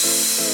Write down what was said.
Peace.